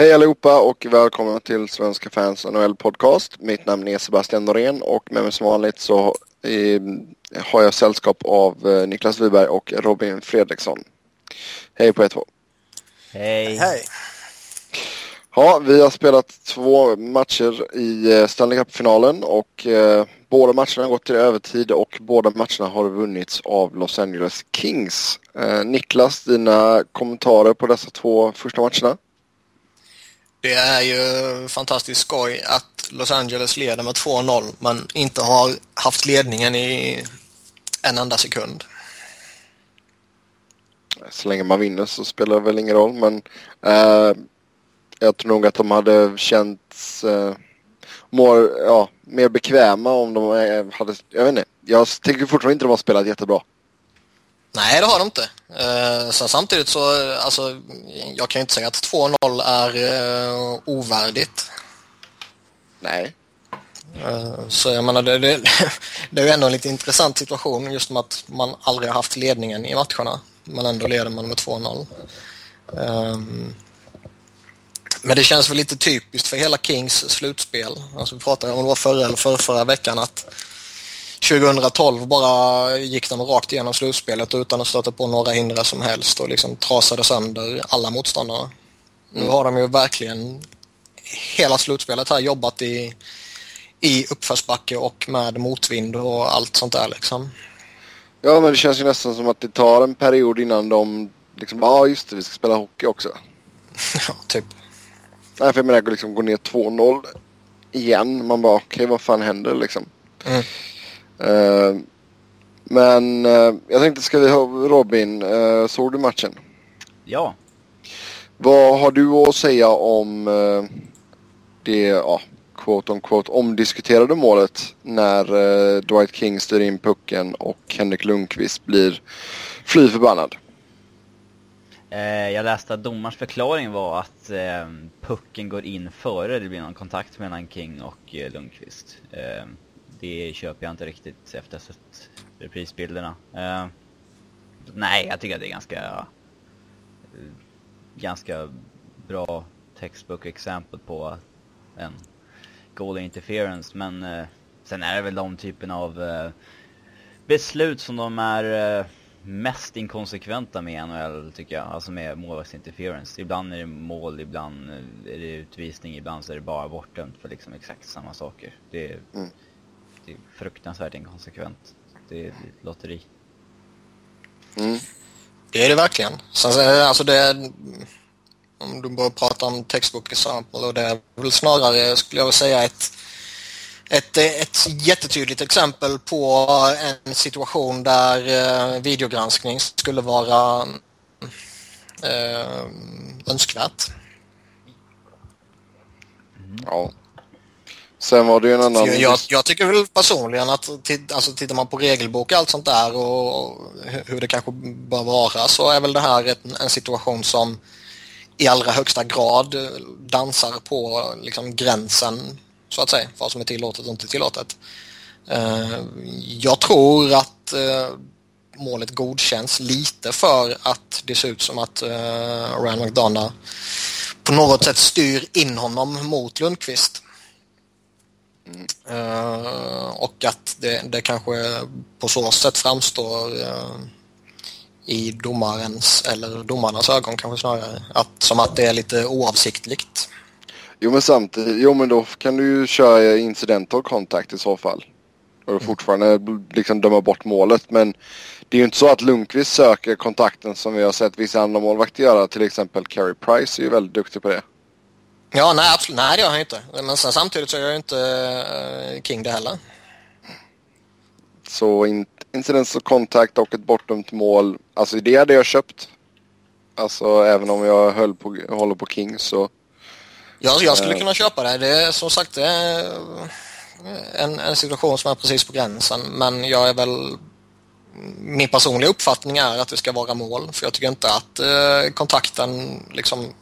Hej allihopa och välkomna till Svenska fans NHL podcast. Mitt namn är Sebastian Norén och med mig som vanligt så eh, har jag sällskap av eh, Niklas Wiberg och Robin Fredriksson. Hej på er två. Hej. Hej. Ja, vi har spelat två matcher i eh, Stanley Cup-finalen och eh, båda matcherna har gått till övertid och båda matcherna har vunnits av Los Angeles Kings. Eh, Niklas, dina kommentarer på dessa två första matcherna? Det är ju fantastiskt skoj att Los Angeles leder med 2-0 men inte har haft ledningen i en enda sekund. Så länge man vinner så spelar det väl ingen roll men eh, jag tror nog att de hade känts eh, more, ja, mer bekväma om de eh, hade, jag vet inte, jag tycker fortfarande inte de har spelat jättebra. Nej, det har de inte. Eh, sen samtidigt så, alltså, jag kan ju inte säga att 2-0 är eh, ovärdigt. Nej. Eh, så jag menar, det, det, det är ju ändå en lite intressant situation just med att man aldrig har haft ledningen i matcherna. Men ändå leder man med 2-0. Um, men det känns väl lite typiskt för hela Kings slutspel. Alltså vi pratade om det var förra eller förra, förra veckan att 2012 bara gick de rakt igenom slutspelet utan att stöta på några hinder som helst och liksom trasade sönder alla motståndare. Nu har de ju verkligen hela slutspelet här jobbat i, i uppförsbacke och med motvind och allt sånt där liksom. Ja men det känns ju nästan som att det tar en period innan de liksom, ja ah, just det vi ska spela hockey också. ja, typ. Nej för jag menar liksom gå ner 2-0 igen. Man bara okej okay, vad fan händer liksom. Mm. Uh, men uh, jag tänkte ska vi ha Robin, uh, såg du matchen? Ja. Vad har du att säga om det, ja, quote on quote omdiskuterade målet när Dwight King styr in pucken och Henrik Lundqvist blir fly förbannad? Jag läste att domarens förklaring var att pucken går in före det blir någon kontakt mellan King och Lundqvist det köper jag inte riktigt efter att ha sett reprisbilderna. Uh, nej, jag tycker att det är ganska uh, ganska bra textbook exempel på en goal interference. Men uh, sen är det väl de typen av beslut som de är mest inkonsekventa med i NHL tycker jag. Alltså med målvaktsinterference. Ibland är det mål, ibland är det utvisning, ibland så är det bara bortdömt för liksom exakt samma saker. Det är, mm det är fruktansvärt inkonsekvent. Det är ett lotteri. Mm. Det är det verkligen. Sen, alltså det, om du bara pratar om textbook example och det är väl snarare, skulle jag vilja säga, ett, ett, ett jättetydligt exempel på en situation där eh, videogranskning skulle vara eh, önskvärt. Mm. Ja. Sen var det ju en annan... Jag, jag, tycker väl personligen att alltså, tittar man på regelbok och allt sånt där och hur det kanske bör vara så är väl det här en, en situation som i allra högsta grad dansar på liksom, gränsen så att säga, vad som är tillåtet och inte tillåtet. Eh, jag tror att eh, målet godkänns lite för att det ser ut som att eh, Ryan McDonough på något sätt styr in honom mot Lundqvist. Uh, och att det, det kanske på så sätt framstår uh, i domarens eller domarnas ögon kanske snarare att, som att det är lite oavsiktligt. Jo men samtidigt, jo men då kan du ju köra incidental kontakt i så fall. Och mm. fortfarande liksom döma bort målet men det är ju inte så att Lundqvist söker kontakten som vi har sett vissa andra målvakter göra. Till exempel Carey Price är ju väldigt duktig på det. Ja, nej absolut. Nej, det gör han inte. Men sen, samtidigt så är jag inte uh, King det heller. Så in, incidents och kontakt och ett bortdömt mål. Alltså det hade jag köpt. Alltså även om jag höll på, håller på King så. Ja, jag skulle uh, kunna köpa det. Det är som sagt är en, en situation som är precis på gränsen. Men jag är väl min personliga uppfattning är att det ska vara mål. För jag tycker inte att eh, kontakten liksom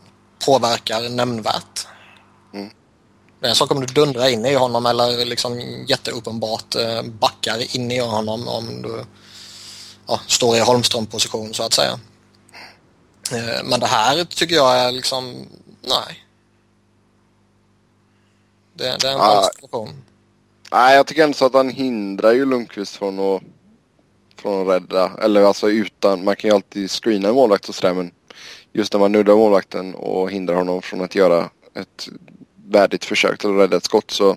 påverkar nämnvärt. Mm. En sak om du dundrar in i honom eller liksom jätteuppenbart eh, backar in i honom om du ja, står i Holmström-position så att säga. Eh, men det här tycker jag är liksom, nej. Det, det är en ah. situation. Nej, jag tycker ändå så att han hindrar ju Lundqvist från att, från att rädda. Eller alltså utan, man kan ju alltid screena en målvakt och sådär men just när man nuddar målvakten och hindrar honom från att göra ett värdigt försök till att rädda ett skott så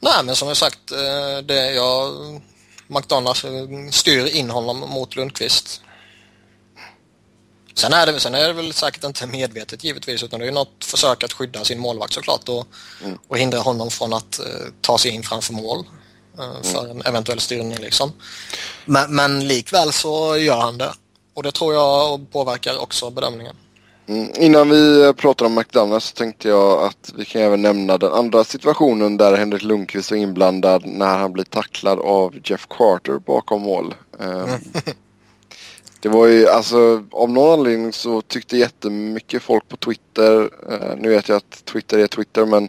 Nej, men som jag sagt, eh, det jag... McDonalds eh, styr in honom mot Lundqvist. Sen är, det, sen är det väl säkert inte medvetet givetvis utan det är något försök att skydda sin målvakt såklart och, och hindra honom från att eh, ta sig in framför mål eh, för en eventuell styrning liksom. Men, men likväl så gör han det och det tror jag påverkar också bedömningen. Mm, innan vi pratar om McDonalds så tänkte jag att vi kan även nämna den andra situationen där Henrik Lundqvist är inblandad när han blir tacklad av Jeff Carter bakom mål. Eh, det var ju alltså av någon anledning så tyckte jättemycket folk på Twitter, eh, nu vet jag att Twitter är Twitter men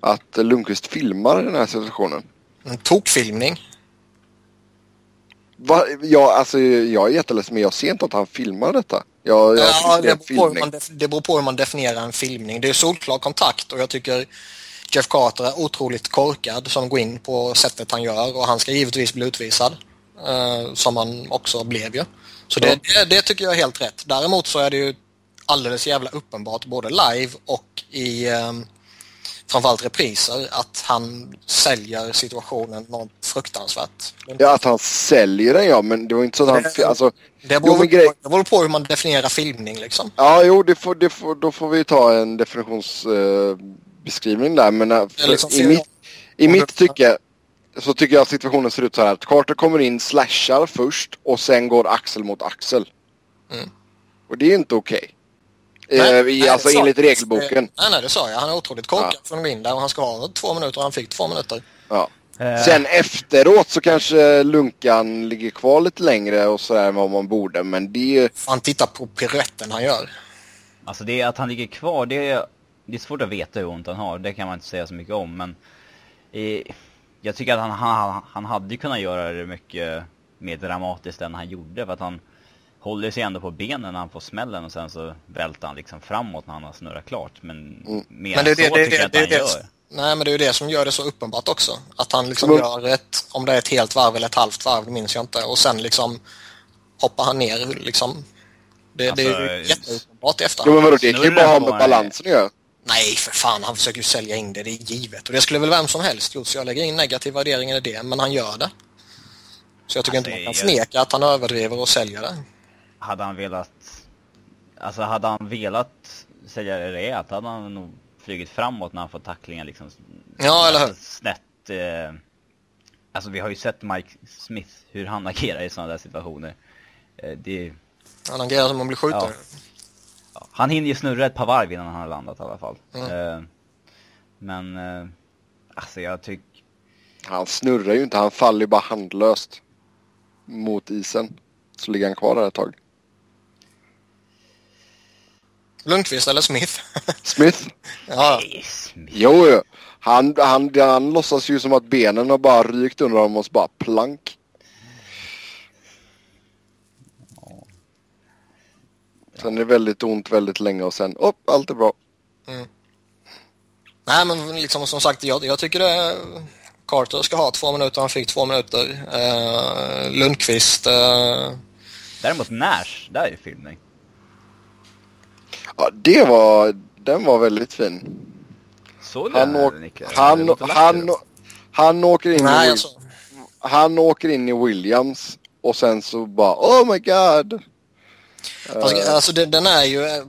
att Lundqvist filmar den här situationen. En tokfilmning. Va? Ja, alltså, jag är jätteledsen men jag ser inte att han filmar detta. Jag, jag Ja, det, beror på man det beror på hur man definierar en filmning. Det är solklar kontakt och jag tycker Jeff Carter är otroligt korkad som går in på sättet han gör och han ska givetvis bli utvisad. Eh, som han också blev ju. Så det, det, det tycker jag är helt rätt. Däremot så är det ju alldeles jävla uppenbart både live och i eh, framförallt repriser att han säljer situationen något fruktansvärt. Ja, att han säljer den ja, men det var inte så att han... Alltså, Det Jo, beror, väl grej- på, det beror på hur man definierar filmning liksom. Ja, jo, det får, det får, då får vi ta en definitionsbeskrivning beskrivning där. Men äh, för, liksom i, mitt, i mitt tycke så tycker jag att situationen ser ut så här att Carter kommer in, slashar först och sen går axel mot axel. Mm. Och det är inte okej. Nej, Eh, nej, i- det alltså enligt regelboken. Nej, nej, det sa jag. Han är otroligt korkad Ja. från att gå in där och han ska ha två minuter och han fick två minuter. Ja. Eh, Sen efteråt så kanske lunkan ligger kvar lite längre och sådär än vad man borde. Men det är ju... Han tittar på piruetten han gör. Alltså det att han ligger kvar, det är, det är svårt att veta hur ont han har. Det kan man inte säga så mycket om. Men eh, jag tycker att han, han, han hade kunnat göra det mycket mer dramatiskt än han gjorde. För att han håller sig ändå på benen när han får smällen och sen så välter han liksom framåt när han har snurrat klart. Men mer Men det är än det, så det, tycker det, jag det, inte det, han det, gör. Nej, men det är ju det som gör det så uppenbart också. Att han liksom Men- gör ett, om det är ett helt varv eller ett halvt varv, det minns jag inte. Och sen liksom hoppar han ner liksom. Det, det är ju Alltså, jätteuppenbart i Jo, efterhand. men vadå, det kan ju bara ha med balansen att göra. Nej, för fan, han försöker ju sälja in det, det är givet. Och det skulle väl vem som helst gjort, så jag lägger in negativ värdering i det, men han gör det. Så jag tycker Alltså, inte man kan jag- förneka att han överdriver och säljer det. Hade han velat... Alltså hade han velat det rejält hade han nog flugit framåt när han får tacklingar liksom. Ja, eller hur? Snett. Eh, alltså vi har ju sett Mike Smith, hur han agerar i sådana där situationer. Eh, det, Han agerar som om han blir skjuten. Ja. ja, han hinner ju snurra ett par varv innan han har landat i alla fall. Mm. Eh, men, eh, alltså jag tycker... Han snurrar ju inte, han faller ju bara handlöst mot isen. Så ligger han kvar där ett tag. Lundqvist eller Smith? Smith? ja, Smith. Jo, jo. Han, han, han låtsas ju som att benen har bara rykt under honom och så bara plank. Sen är det väldigt ont väldigt länge och sen, upp, allt är bra. Nej, men liksom som sagt, jag, jag tycker det är... Carter ska ha två minuter, han fick två minuter. Eh, Lundqvist... Eh, Däremot Nash, där är ju filmning. Ja, det var, den var väldigt fin. Du Han, åk, han, han, han, åker in i nej, Will- alltså, han åker in i Williams och sen så bara, oh my god. alltså, alltså det, den är ju... eh,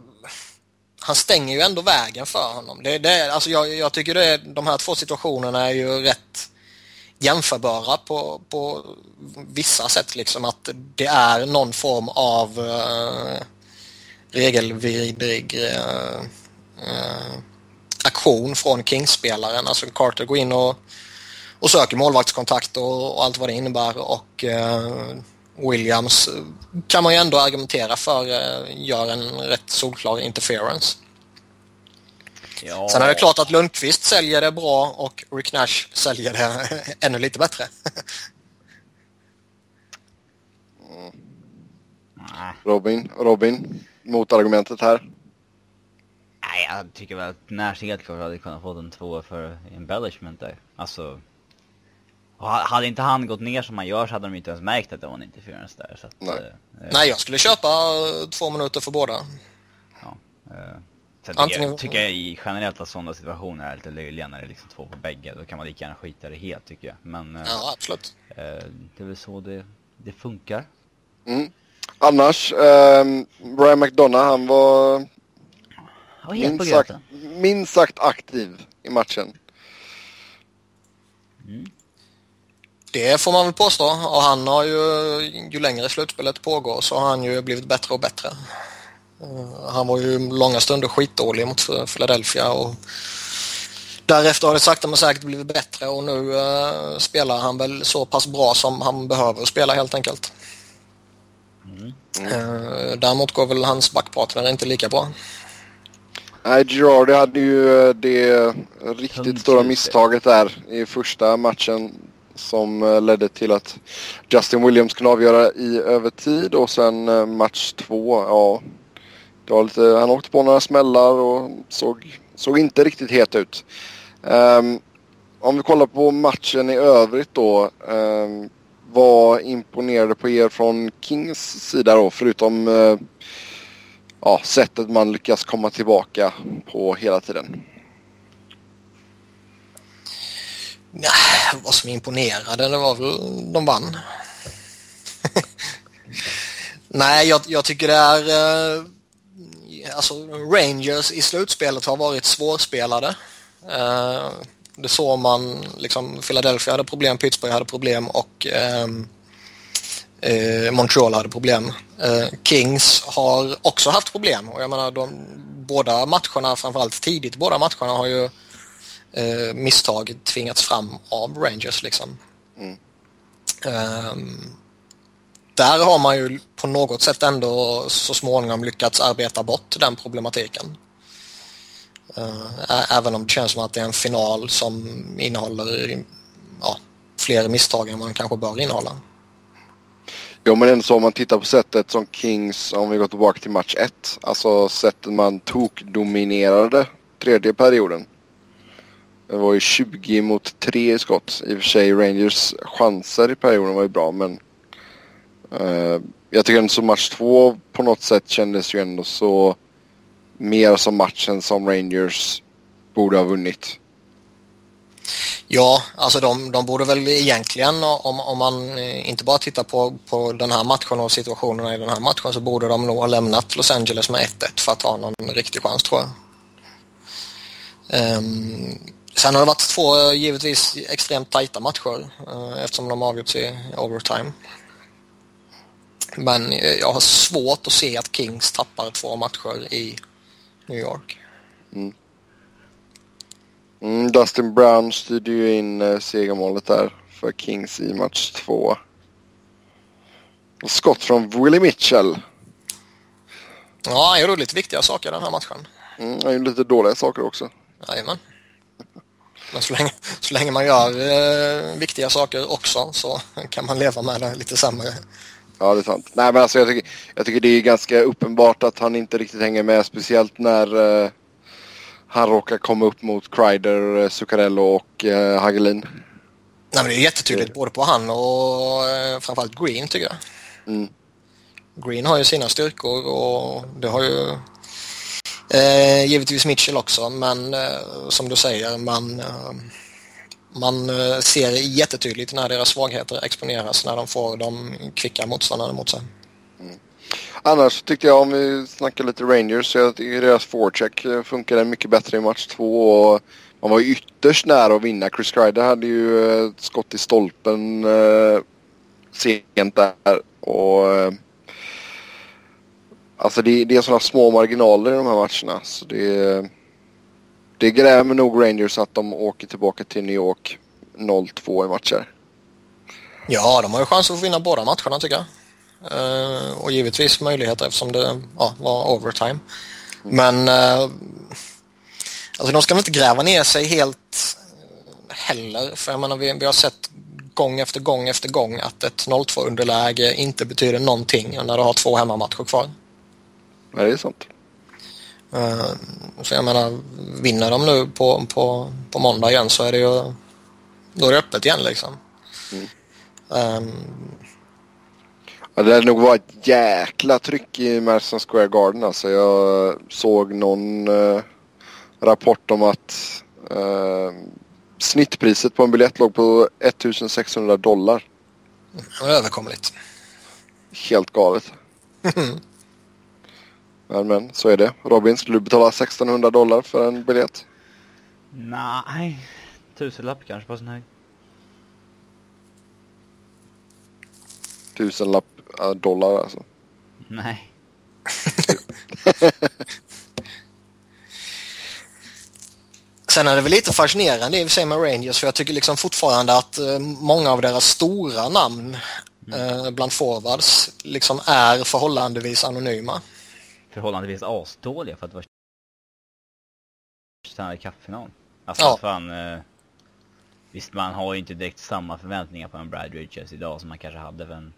Han stänger ju ändå vägen för honom. Det, det, är- alltså jag, jag tycker det, är- de här två situationerna är ju rätt jämförbara på, på vissa sätt. Liksom att det är någon form av uh, regelvidrig eh, eh, aktion från Kings-spelaren. Alltså Carter går in och, och söker målvaktskontakt och, och allt vad det innebär och eh, Williams kan man ju ändå argumentera för eh, gör en rätt solklar interference. Ja, Sen är det klart att Lundqvist säljer det bra och Rick Nash säljer det ännu lite bättre. Robin, Robin, motargumentet här. nej, jag tycker väl att Nash helt klart hade kunnat få en tvåa för embellishment där. Alltså... Hade inte han gått ner som han gör så hade de inte ens märkt att det var en interference där. Så att, Nej. eh, Nej, jag skulle köpa eh, två minuter för båda. Ja. eh, Sen Antingen- tycker, jag, tycker jag i generellt att sådana situationer är lite löjliga när det är liksom två på bägge. Då kan man lika gärna skita det helt tycker jag. Men eh, Ja, absolut. eh, det är väl så det, det funkar. Mm. Annars, ehm, Brian McDonough han var Och minst sagt, minst sagt aktiv i matchen. Det får man väl påstå. Och han har ju, ju längre slutspelet pågår så har han ju blivit bättre och bättre. Eh, Han var ju långa stunder skitdålig mot Philadelphia och därefter har det sakta men säkert blivit bättre och nu eh, spelar han väl så pass bra som han behöver spela helt enkelt. Eh, däremot går väl hans backpartner inte lika bra. Nej, Girardi hade ju eh, det riktigt stora misstaget där i första matchen som eh, ledde till att Justin Williams kunde avgöra i övertid och sen match två, ja. Det var lite, han åkte på några smällar och såg, såg inte riktigt het ut. Ehm, om vi kollar på matchen i övrigt då. Um, vad imponerade på er från Kings sida då förutom eh, ja, sättet man lyckas komma tillbaka på hela tiden. Nej, vad som imponerade, det var väl de vann. Nej, jag, jag tycker det är... Eh, alltså Rangers i slutspelet har varit svårspelade. Eh, Eh, det såg man, liksom Philadelphia hade problem, Pittsburgh hade problem och ehm, eh, Montreal hade problem. Eh, Kings har också haft problem och jag menar de båda matcherna, framförallt tidigt båda matcherna har ju eh, misstag tvingats fram av Rangers liksom. Mm. Ehm, där har man ju på något sätt ändå så småningom lyckats arbeta bort den problematiken. Eh, även om det känns som att det är en final som innehåller ja, fler misstag än man kanske bör innehålla. Jo men ändå så om man tittar på sättet som Kings, om vi går tillbaka till match 1. Alltså sättet man tokdominerade tredje perioden. Det var ju 20 mot 3 i skott. I och för sig Rangers chanser i perioden var ju bra men eh, jag tycker ändå så match 2 på något sätt kändes ju ändå så mer som matchen som Rangers borde ha vunnit. Ja, alltså de, de borde väl egentligen om, om man eh, inte bara tittar på, på den här matchen och situationerna i den här matchen så borde de nog ha lämnat Los Angeles med 1-1 för att ha någon riktig chans tror jag. Um, sen har det varit två givetvis extremt tajta matcher uh, eftersom de avgjorts i overtime. Men eh, jag har svårt att se att Kings tappar två matcher i New York. Mm, Dustin Brown styrde ju in eh, segermålet där för Kings i match 2. Och Skott från Willie Mitchell. Ja, han gjorde lite viktiga saker den här matchen. Mm, han gjorde lite dåliga saker också. Jajamän. Men så länge, så länge man gör eh, viktiga saker också så kan man leva med det lite sämre. Ja, det är sant. Nej, men alltså jag tycker, jag tycker det är ganska uppenbart att han inte riktigt hänger med. Speciellt när eh, han råkar komma upp mot Kreider, eh, Zuccarello och eh, Hagelin. Nej, men det är jättetydligt både på han och eh, framförallt Green tycker jag. Mm. Green har ju sina styrkor och det har ju eh, givetvis Mitchell också men eh, som du säger man, eh, man eh, ser jättetydligt när deras svagheter exponeras när de får de kvicka motståndarna mot sig. Annars tyckte jag om vi snackar lite Rangers så jag tycker deras forecheck eh, funkade mycket bättre i match två. Och man var ytterst nära att vinna. Chris Kreider hade ju ett skott i stolpen eh, sent där. Och, eh, alltså det, det är sådana små marginaler i de här matcherna. Så det, det grämer nog Rangers att de åker tillbaka till New York 0-2 i matcher. Ja, de har ju chans att vinna båda matcherna tycker jag. Eh, och givetvis möjligheter eftersom det ja, var overtime. Men eh, alltså de ska väl inte gräva ner sig helt heller. För jag menar, vi, vi har sett gång efter gång efter gång att ett 0-2 underläge inte betyder någonting när du har två hemmamatcher kvar. Nej, det är sant. Uh, så jag menar, vinner de nu på, på, på måndag igen så är det ju då är det öppet igen liksom. Mm. Um, ja, det hade nog varit ett jäkla tryck i Madison Square Garden alltså. Jag såg någon uh, rapport om att uh, snittpriset på en biljett låg på 1600 dollar. Det var överkomligt. Helt galet. men, men så är det. Robin, skulle du betala 1600 dollar för en biljett? Nej, tusenlapp kanske på sin höjd. Tusenlapp äh, dollar alltså? Nej. Sen är det väl lite fascinerande i och för sig med Rangers för jag tycker liksom fortfarande att eh, många av deras stora namn mm. eh, bland forwards liksom är förhållandevis anonyma. Förhållandevis asdåliga för att vara Stanley Cup-final. Alltså ja. fan... Eh, visst man har ju inte direkt samma förväntningar på en Brad Richards idag som man kanske hade för en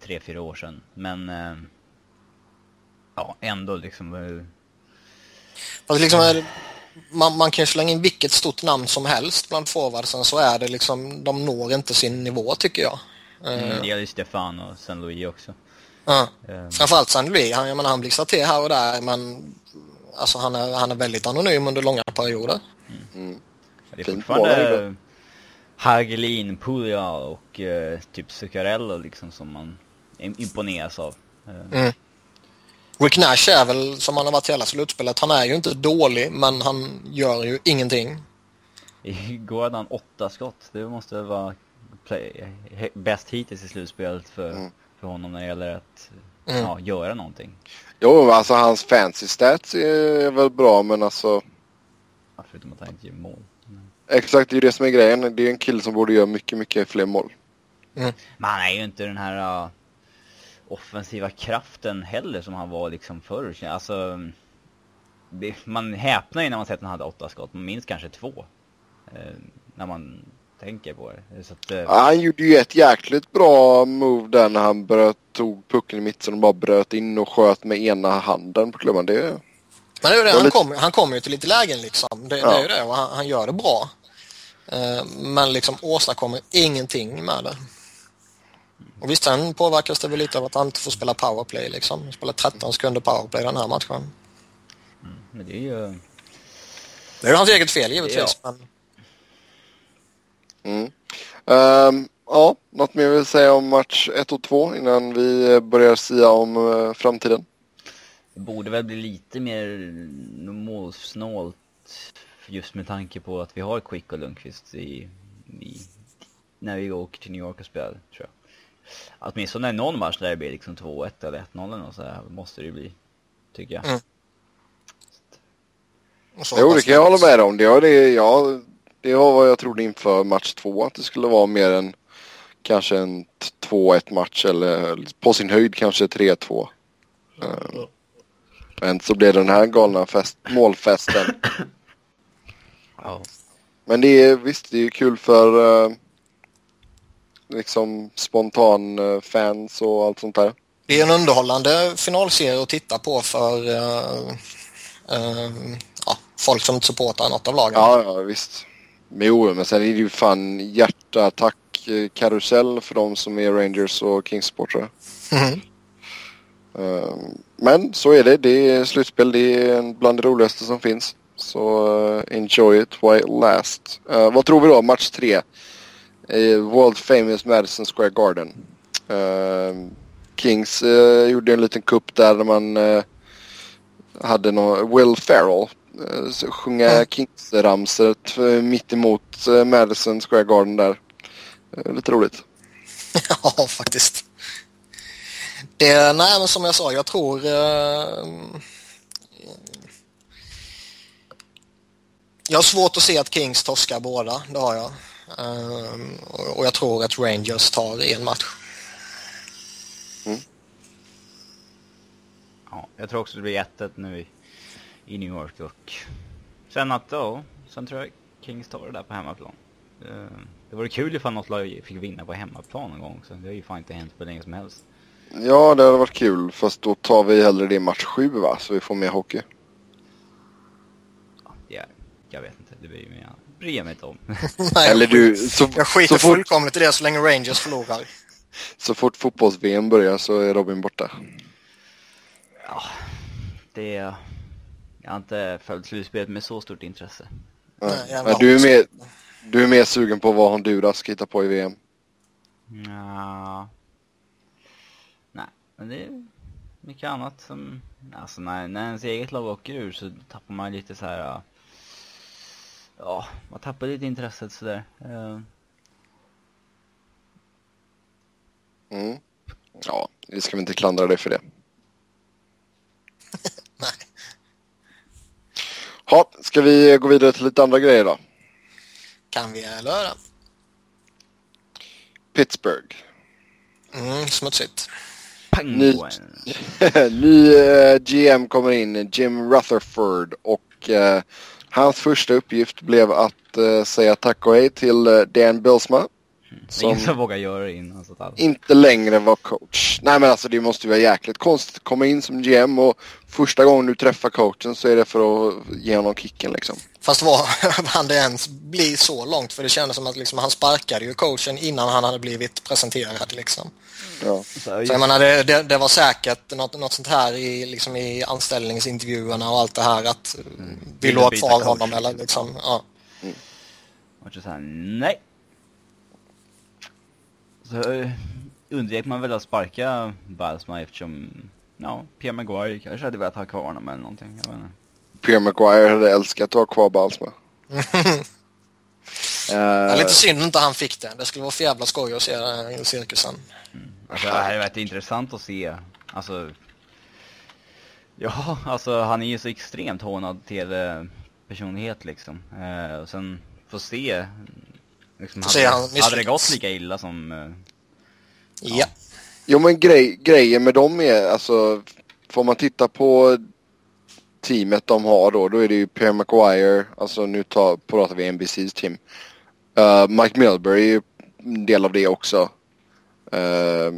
tre, fyra år sedan. Men... Eh, ja, ändå liksom... Eh, Fast liksom är, man, man kan slänga in vilket stort namn som helst bland forwardsen så är det liksom, de når inte sin nivå tycker jag. Mm, det gäller Stefan och San Louis också. Ja. Um. Framförallt San Louis, han, jag menar, han blixtrar till här och där men alltså, han, är, han är väldigt anonym under långa perioder. Mm. Mm. Det är fortfarande Hagelin, Pulja och uh, typ Zuccarello liksom som man imponeras av. Uh. Mm. Rick Nash är väl, som han har varit hela slutspelet, han är ju inte dålig men han gör ju ingenting. Igår hade han åtta skott. Det måste vara play, bäst hittills i slutspelet för, mm. För honom när det gäller att mm. ja, göra någonting. Jo, alltså hans fancy stats är väl bra men alltså... Ja, förutom att han inte gör mål. Mm. Exakt, det är det som är grejen. Det är en kille som borde göra mycket, mycket fler mål. Mm. Men han är ju inte den här... Uh, offensiva kraften heller som han var liksom förr. Alltså, det, man häpnar ju när man sett att han hade åtta skott. Man minns kanske två. Eh, när man tänker på det. Så att, eh... ja, han gjorde ju ett jäkligt bra move där när han bröt, tog pucken i mitten och bara bröt in och sköt med ena handen på klubban. Det, men det är det, han, lite... kommer, han kommer ju till lite lägen liksom. Det, ja. det är ju det och han, han gör det bra. Eh, men liksom åstadkommer ingenting med det. Och visst, sen påverkas det väl lite av att han inte får spela powerplay liksom. Han spelar 13 sekunder powerplay den här matchen. Mm, men det är ju... Det är ju hans eget fel givetvis. Ja. Men... Mm. Um, ja, något mer vill säga om match 1 och 2 innan vi börjar sia om uh, framtiden? Det borde väl bli lite mer målsnålt just med tanke på att vi har Quick och Lundqvist i, i, när vi åker till New York och spelar, tror jag åtminstone någon match där det blir liksom 2-1 eller 1-0 eller något så här måste det ju bli, tycker jag. Mm. Jo, det kan jag hålla med om. Det det, ja, det var vad jag trodde inför match 2, att det skulle vara mer än kanske en 2-1 match eller på sin höjd kanske 3-2. Mm. Men så blev det den här galna fest, målfesten. Ja. Men det är visst, det är kul för uh, liksom spontan uh, fans och allt sånt där. Det är en underhållande finalserie att titta på för uh, ja, folk som inte supportar något av lagen. Ja, ja visst. Jo, men sen är det ju fan hjärtattack karusell för de som är Rangers och Kings-supportrar. Mm. Uh, men så är det. Det är slutspel. Det är bland det roligaste som finns. Så uh, enjoy it while last. Uh, vad tror vi då? Match tre. World Famous Madison Square Garden. Kings gjorde en liten kupp där man hade någon Will Ferrell sjunga mm. Kings-ramsor mitt emot Madison Square Garden där. Lite roligt. ja, faktiskt. Det, nej, men som jag sa, jag tror... Eh, jag har svårt att se att Kings torskar båda, det har jag. Eh, och jag tror att Rangers tar en match. Mm. Ja, jag tror också det blir 1 nu i, New York och sen att då, sen tror jag Kings tar det där på hemmaplan. Eh, det vore kul ifall något lag fick vinna på hemmaplan någon gång. Så det har ju fan inte hänt på länge som helst. Ja, det hade varit kul. Fast då tar vi hellre det i match 7 va? Så vi får mer hockey. Jag vet inte, det bryr, mig, bryr jag mig inte om. Nej, Eller du, så, Jag skiter så fort, fullkomligt i det så länge Rangers förlorar. så fort fotbolls-VM börjar så är Robin borta. Det... Jag har inte följt slutspelet med så stort intresse. Nej, Men du, är mer, du är mer sugen på vad Honduras ska hitta på i VM. Ja. Nej, men det är mycket annat som... Alltså när, när ens eget lag åker ur så tappar man lite så här. ja, Ja, man tappar lite intresset sådär. Eh, Mm. Ja, vi ska väl inte klandra dig för det. Nej. Ja, ska vi gå vidare till lite andra grejer då? Kan vi göra? Pittsburgh. Mm, smutsigt. Penguin. Ny eh, GM kommer in, Jim Rutherford och eh, hans första uppgift blev att eh, säga tack och hej till Dan Bilsma. Är ingen Som som vågar göra det innan så att inte längre var coach. Nej men alltså det måste ju vara jäkligt konstigt att komma in som GM och första gången du träffar coachen så är det för att ge honom kicken liksom. Fast var han det ens bli så långt? För det kändes som att liksom, han sparkade ju coachen innan han hade blivit presenterad. Liksom. Ja. Så, jag menar, det, det, det var säkert något, något sånt här i, liksom, i anställningsintervjuerna och allt det här att mm. vill du ha kvar honom eller liksom, ja. Och så här, nej. Så eh, undvek man väl att sparka Balsma eftersom, ja, Pierre Maguire kanske hade velat ha kvar honom eller någonting. Jag vet inte. Pierre Maguire hade älskat att ha kvar Balsma. Det är Eh, lite synd inte han fick det. Det skulle vara för jävla skoj att se den här cirkusen. Alltså det hade varit intressant att se, alltså Ja, alltså han är ju så extremt hånad till eh, personlighet liksom. Eh, och sen få se, liksom, hade, han hade det gått lika illa som, eh, Ja. Jo men grej, grejen med dem är alltså får man titta på teamet de har då, då är det ju Pierre Maguire, alltså nu tar, pratar vi NBCs team. Uh, Mike Milbury är ju en del av det också. Uh,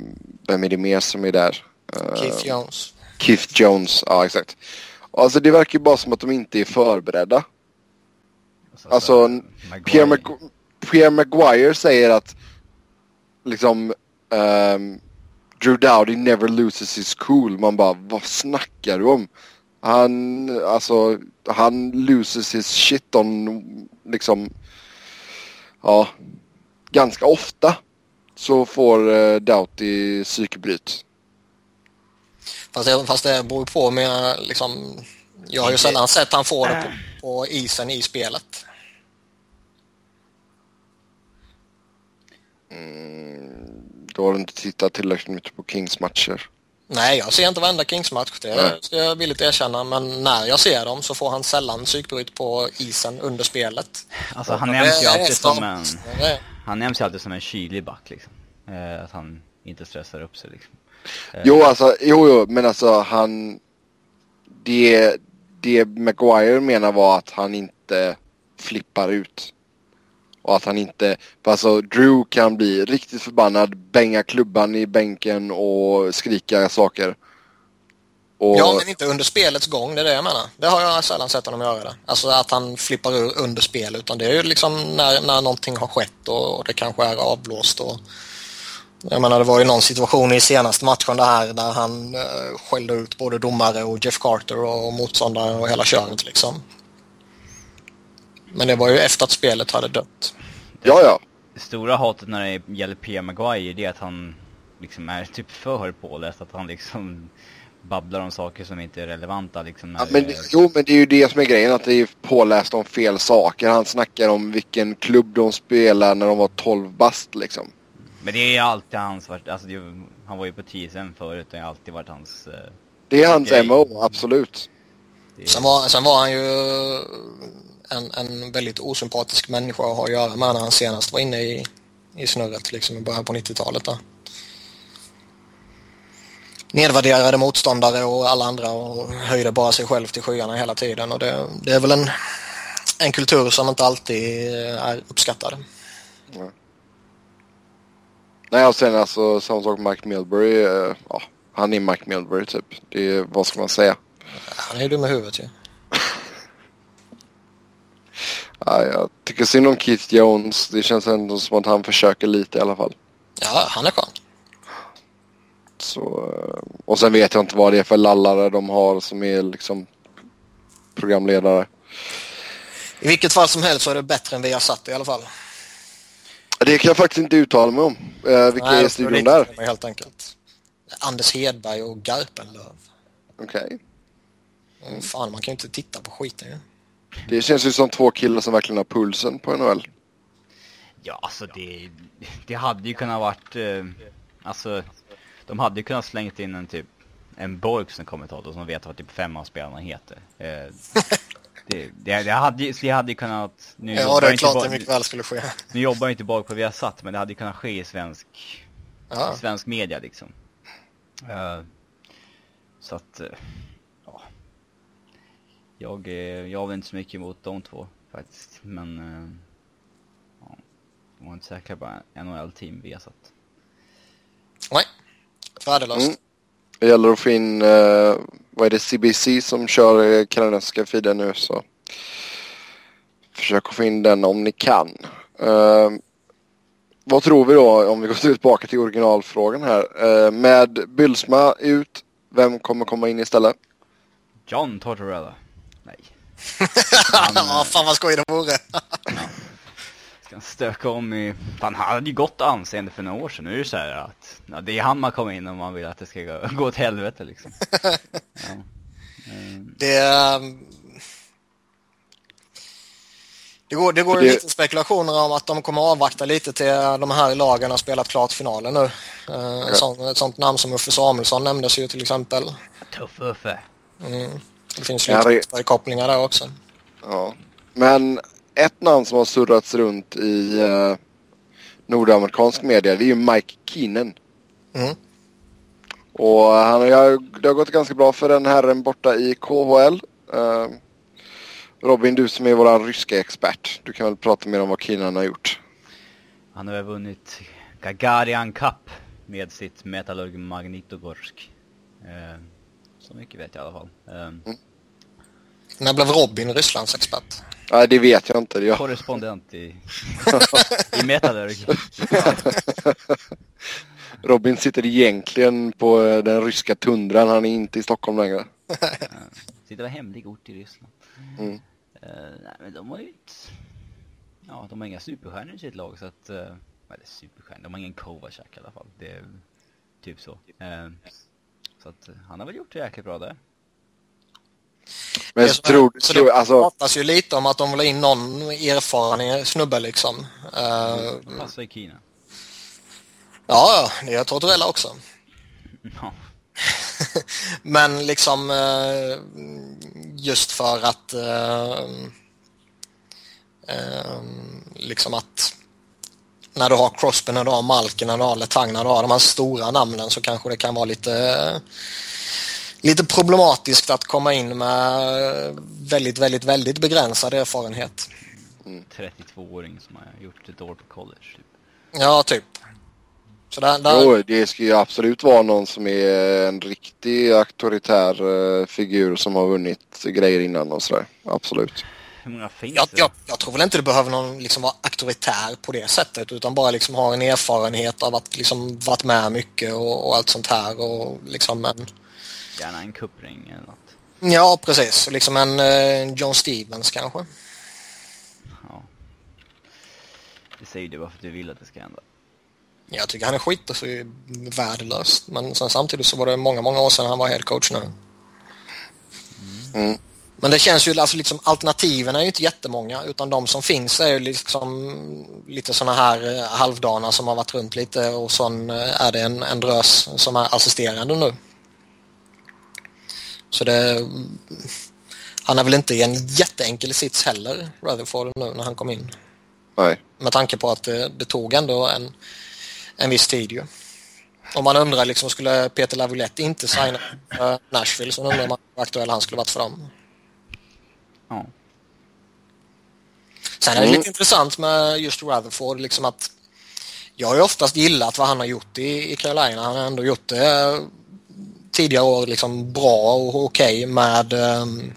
vem är det mer som är där? Uh, Keith Jones. Keith Jones, ja exakt. Alltså det verkar ju bara som att de inte är förberedda. alltså, Alltså, Maguire. Pierre, Mag- Pierre Maguire säger att liksom ehm, Drew Dowdy never loses his cool. Man bara, vad snackar du om? Han, alltså, han loses his shit on, liksom, ja, ganska ofta så får uh, Doughty psykbryt. Fast det, fast det beror på med liksom... Jag har ju sällan sett han få det på, på isen i spelet. Då har du inte tittat tillräckligt mycket på Kings matcher. Nej, jag ser inte varenda Kings-match. Det Nej. ska jag villigt erkänna. Men när jag ser dem så får han sällan psykbryt på isen under spelet. Alltså han nämns ju alltid som en, han nämns ju alltid som en kylig back liksom. Eh, att han inte stressar upp sig liksom. Eh, Jo, alltså, jo, jo, men alltså han... Det, det Maguire menar var att han inte flippar ut. Och att han inte... För alltså Drew kan bli riktigt förbannad, bänga klubban i bänken och skrika saker. Och, Ja, men inte under spelets gång. Det är det jag menar. Det har jag sällan sett honom göra det. Alltså att han flippar ur under spel. Utan det är ju liksom när, när någonting har skett och, och det kanske är avblåst. Och, jag menar, det var ju någon situation i senaste matchen det här där han eh, skällde ut både domare och Jeff Carter och motståndare och hela köret liksom. Men det var ju efter att spelet hade dött. ja, ja. Det stora hatet när det gäller Pierre Maguire det är att han liksom är typ för påläst. Att han liksom babblar om saker som inte är relevanta liksom. ja men, det- jo, men det är ju det som är grejen, att det är påläst om fel saker. Han snackar om vilken klubb de spelar när de var 12 bast liksom. Men det är ju alltid hans, vart- alltså det, han var ju på TSN förut och det har alltid varit hans... eh, Det är hans Grej. MO, absolut. Är, Sen var, sen var han ju en, en väldigt osympatisk människa att ha att göra med när han senast var inne i, i snurret liksom i början på 90-talet. Där. Nedvärderade motståndare och alla andra och höjde bara sig själv till skyarna hela tiden. Och det, det är väl en, en kultur som inte alltid är uppskattad. Nej och sen alltså samma sak med Mike Milbury. eh, ja, han är Mike Milbury typ. Det vad ska man säga? Han är ju dum i huvudet ju. Ja, jag tycker synd om Keith Jones. Det känns ändå som att han försöker lite i alla fall. Ja, han är skön. Så, eh, och sen vet jag inte vad det är för lallare de har som är liksom programledare. I vilket fall som helst så är det bättre än vi har satt i alla fall. Det kan jag faktiskt inte uttala mig om. Eh, vilka Nej, är studion där? mig, Helt enkelt. Anders Hedberg och Garpenlöv. Okej. Mm. Fan, man kan ju inte titta på skiten ju. Det känns ju som två killar som verkligen har pulsen på NHL. Ja, alltså det, det hade ju kunnat varit, eh, alltså, de hade ju kunnat slängt in en typ, en Borg som kommentator som vet vad typ fem av spelarna heter. Eh, det, det, det, hade, ju- det hade ju kunnat, nu Ja, jobbar det är inte klart Borg- det mycket väl skulle ske. Nu jobbar ju inte Borg på Viasat, men det hade ju kunnat ske i svensk, Ja. i svensk media liksom. Eh, så att, eh. Jag, eh, jag har väl inte så mycket emot de två faktiskt, men eh, ja, de var inte säkra på NHL-team Viasat. Nej, värdelöst. Mm. Det gäller att få in, eh, vad är det, CBC som kör eh, kanadensiska feeden nu så försök att få in den om ni kan. Eh, vad tror vi då om vi går tillbaka till originalfrågan här. Eh, med Bylsma ut, vem kommer komma in istället? John Tortorella. Nej. Ja, fan vad skoj det vore. Ska han stöka om i... Fan, han hade ju gott anseende för några år sedan. Nu är det så här att ja, det är han man kommer in om man vill att det ska gå, gå åt helvete liksom. Ja. Eh, Det, ehm, det går, det går det- lite spekulationer om att de kommer avvakta lite till de här lagen har spelat klart finalen nu. Eh, ett, sånt, ett sånt namn som Uffe Samuelsson nämndes ju till exempel. Tuff Uffe. Mm. Det finns Ja, lite det- kopplingar där också. Ja. Men ett namn som har surrats runt i eh, nordamerikansk media det är ju Mike Keenan. Mm. Och han har, det har gått ganska bra för den herren borta i KHL. Eh, Robin, du som är vår ryska expert. Du kan väl prata mer om vad Keenan har gjort. Han har vunnit Gagarian Cup med sitt Metallurg Magnitogorsk. Eh, så mycket vet jag i alla fall. Eh, När blev Robin Rysslands expert? Nej, det vet jag inte. Jag, korrespondent i, i Metallurg. Robin sitter egentligen på eh, den ryska tundran. Han är inte i Stockholm längre. Sitter väl hemlig ort i Ryssland. Mm. Eh, nej men de har ju inte... Ja, de har inga superstjärnor i sitt lag så att... Uh, eller superstjärnor, de har ingen Kovacak i alla fall. Det är typ så. Eh, så att eh, han har väl gjort det jäkligt bra där. Men jag tror, så tror det alltså, pratas ju lite om att de vill ha in någon erfaren snubbe liksom. Eh, Passar i Kina. ja, det gör Tortorella också. Ja. Men liksom eh, just för att liksom att när du har Crosby, när du har Malkin, när du har Letang, när du har de här stora namnen så kanske det kan vara lite lite problematiskt att komma in med väldigt, väldigt, väldigt begränsad erfarenhet. 32-åring som har gjort ett år på college. Typ. Ja, typ. Så där, där, jo, det ska ju absolut vara någon som är en riktig auktoritär eh, figur som har vunnit grejer innan och sådär. Absolut. Hur många finns Jag, det? jag, jag tror väl inte det behöver någon liksom vara auktoritär på det sättet utan bara liksom ha en erfarenhet av att liksom varit med mycket och, och allt sånt här och liksom en... Gärna en kuppring eller något. Ja, precis. Liksom en eh, John Stevens kanske. Ja. Det säger du bara för att du vill att det ska hända. Jag tycker han är skit och så är värdelös. Men sen samtidigt så var det många, många år sedan han var head coach nu. Mm. Men det känns ju, alltså liksom alternativen är ju inte jättemånga utan de som finns är ju liksom lite sådana här eh, halvdana som har varit runt lite och sen eh, är det en, en drös som är assisterande nu. Så det... Han är väl inte i en jätteenkel sits heller, Rutherford, nu när han kom in. Nej. Med tanke på att det, det tog ändå en, en viss tid ju. Om man undrar liksom, skulle Peter Laviolette inte signa för Nashville så undrar man hur aktuell han skulle varit för dem. Ja. Sen är det Mm. lite intressant med just Rutherford liksom att jag har ju oftast gillat vad han har gjort i, i Carolina. Han har ändå gjort det tidigare år liksom bra och okej med, ehm,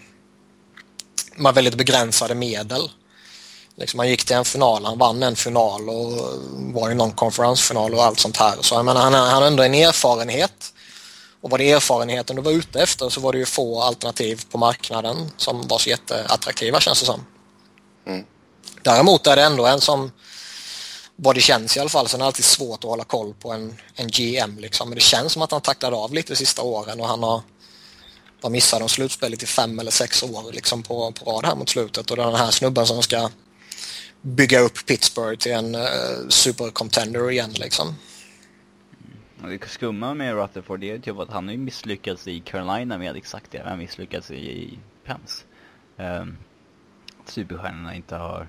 med väldigt begränsade medel. Liksom han gick till en final, han vann en final och var i någon konferensfinal och allt sånt här. Så jag menar, han, han har ändå en erfarenhet. Och var det erfarenheten du var ute efter så var det ju få alternativ på marknaden som var så jätteattraktiva känns det som. Mm. Däremot är det ändå en som, vad det känns i alla fall, så är det alltid svårt att hålla koll på en, en GM liksom. Men det känns som att han tacklade av lite de sista åren och han har var missade de slutspelet i fem eller sex år liksom på, på rad här mot slutet och den här snubben som ska bygga upp Pittsburgh till en uh, supercontender igen liksom. Det skumma med Rutherford är typ att han har ju misslyckats i Carolina med exakt det han misslyckats i, i Pence. Um, superstjärnorna inte har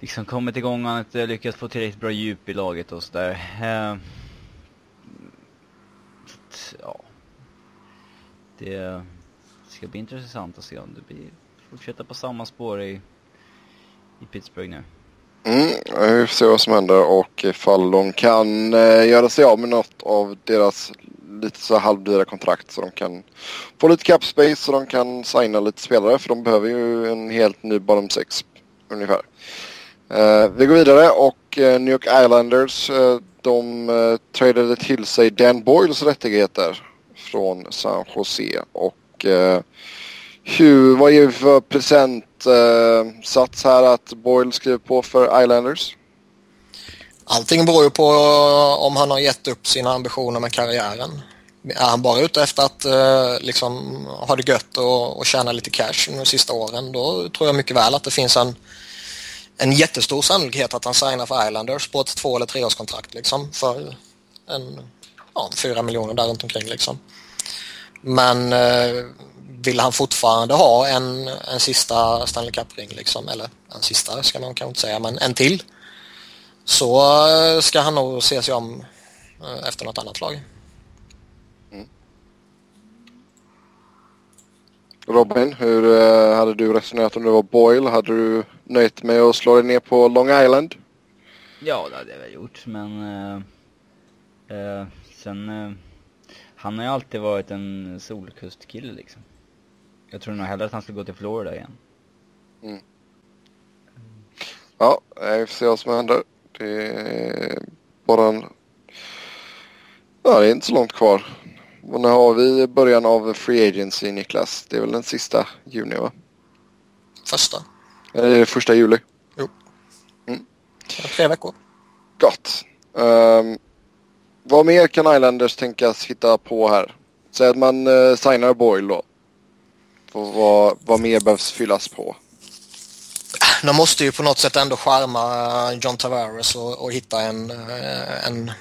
liksom kommit igång, han har inte lyckats få tillräckligt bra djup i laget och sådär. Um, ja. Det ska bli intressant att se om det blir fortsätta på samma spår i i Pittsburgh nu. Mm, vi får se vad som händer och ifall de kan eh, göra sig av med något av deras lite så halvdyra kontrakt så de kan få lite cap space så de kan signa lite spelare för de behöver ju en helt ny bottom six ungefär. Eh, vi går vidare och eh, New York Islanders eh, de eh, tradade till sig Dan Boyles rättigheter från San Jose och eh, hur, vad ger vi för procentsats eh, här att Boyle skriver på för Islanders? Allting beror ju på eh, om han har gett upp sina ambitioner med karriären. Är han bara ute efter att eh, liksom, ha det gött och, och tjäna lite cash de sista åren då tror jag mycket väl att det finns en, en jättestor sannolikhet att han signar för Islanders på ett två eller treårskontrakt liksom, för en, ja, fyra miljoner där runt omkring liksom. Men eh, vill han fortfarande ha en, en sista Stanley Cup-ring liksom, eller en sista ska man kanske inte säga, men en till. Så eh, ska han nog se sig om eh, efter något annat lag. Mm. Robin, hur uh, hade du resonerat om du var Boyle? Hade du nöjt med att slå dig ner på Long Island? Ja, det hade jag väl gjort, men uh, uh, sen han har ju alltid varit en solkustkille liksom. Jag tror nog hellre att han ska gå till Florida igen. Mm. Ja, vi får se vad som händer. Det är bara en... Ja, det är inte så långt kvar. Och när har vi början av Free Agency, Niklas? Det är väl den sista juni, va? Första. Eller är det första juli? Jo. Mm. Tre veckor. Gott. Um, vad mer kan Islanders tänkas hitta på här? Säg att man uh, signar Boyle då. Och vad, vad mer behövs fyllas på? De måste ju på något sätt ändå skärma John Tavares och, och hitta en, eh, en...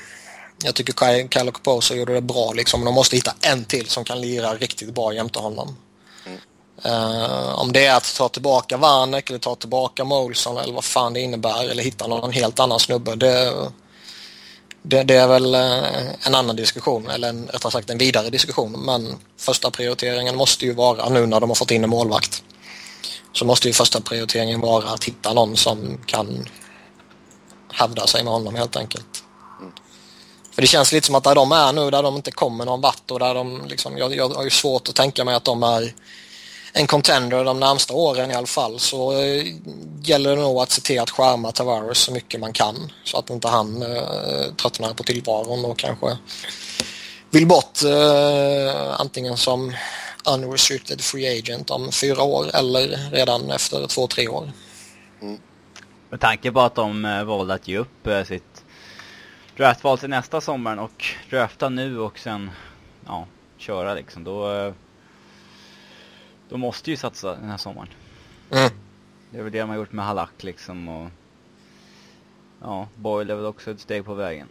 Jag tycker Kyle Caposo gjorde det bra liksom. Men de måste hitta en till som kan lira riktigt bra jämte honom. Mm. Uh, om det är att ta tillbaka Vanek eller ta tillbaka Molson eller vad fan det innebär eller hitta någon helt annan snubbe. Det, det, det, är väl eh, en annan diskussion, eller en, rättare sagt en vidare diskussion. Men första prioriteringen måste ju vara, nu när de har fått in en målvakt, så måste ju första prioriteringen vara att hitta någon som kan hävda sig med honom helt enkelt. Mm. För det känns lite som att där de är nu, där de inte kommer någon vart och där de liksom, jag, jag har ju svårt att tänka mig att de är en contender de närmsta åren i alla fall så eh, gäller det nog att se till att skärma Tavares så mycket man kan så att inte han eh, tröttnar på tillvaron och kanske vill bort eh, antingen som unrestricted free agent om fyra år eller redan efter två, tre år. Mm. Med tanke på att de eh, valde att ge upp eh, sitt draftval till nästa sommaren och drafta nu och sen ja, köra liksom då eh, de måste ju satsa den här sommaren. Mm. Det är väl det de har gjort med Halak liksom och... Ja, Boyle är väl också ett steg på vägen.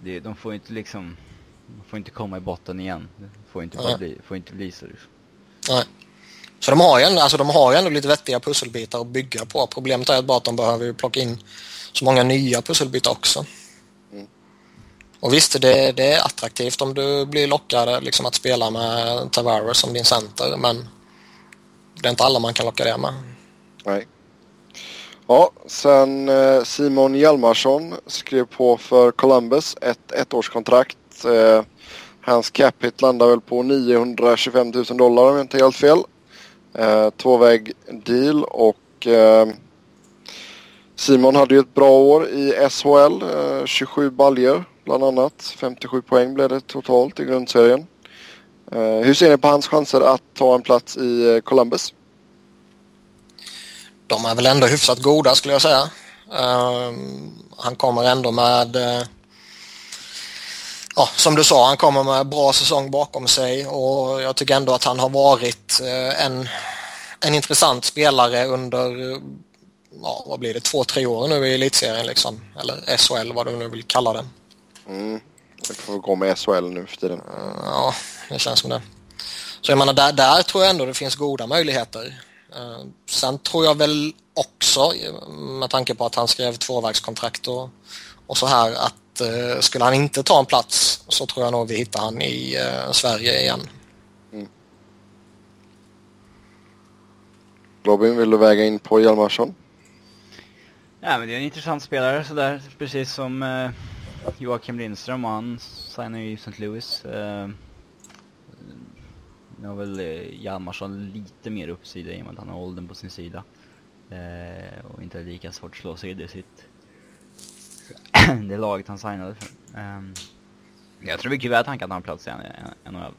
Det, de får inte liksom... De får inte komma i botten igen. Det får inte, bara bli, får inte bli så liksom. Nej. Så de har ju ändå, alltså de har ju ändå lite vettiga pusselbitar att bygga på. Problemet är bara att de behöver plocka in så många nya pusselbitar också. Mm. Och visst, det, det, är attraktivt om du blir lockad liksom, att spela med Tavares som din center, men det är inte alla man kan locka det med. Nej. Ja, sen eh, Simon Hjalmarsson skrev på för Columbus ett ettårskontrakt. Eh, hans cap hit landar väl på 925 000 dollar om jag inte helt fel. Eh, tvåväg deal och Simon hade ju ett bra år i SHL. 27 baljer bland annat. 57 poäng blev det totalt i grundserien. Hur ser ni på hans chanser att ta en plats i Columbus? De är väl ändå hyfsat goda skulle jag säga. Han kommer ändå med ja, som du sa, han kommer med bra säsong bakom sig och jag tycker ändå att han har varit en, en intressant spelare under ja, vad blir det, två, tre år nu i elitserien liksom. Eller SHL vad du nu vill kalla det. Mm. Jag får gå med SHL nu för tiden. Ja, det känns som det. Så jag menar, där, där tror jag ändå det finns goda möjligheter. Sen tror jag väl också, med tanke på att han skrev tvåvägskontrakt och, och så här, att eh, skulle han inte ta en plats så tror jag nog vi hittar han i eh, Sverige igen. Mm. Robin, vill du väga in på Hjalmarsson? Ja, men det är en intressant spelare sådär, precis som eh, Joakim Lindström och han signar ju i St. Louis. Eh, nu har väl eh, Hjalmarsson lite mer uppsida i och med att han har åldern på sin sida. Eh, och inte lika svårt att slå sig i det sitt det laget han signade för. Eh, jag tror mycket väl att han kan ta en plats i NHL.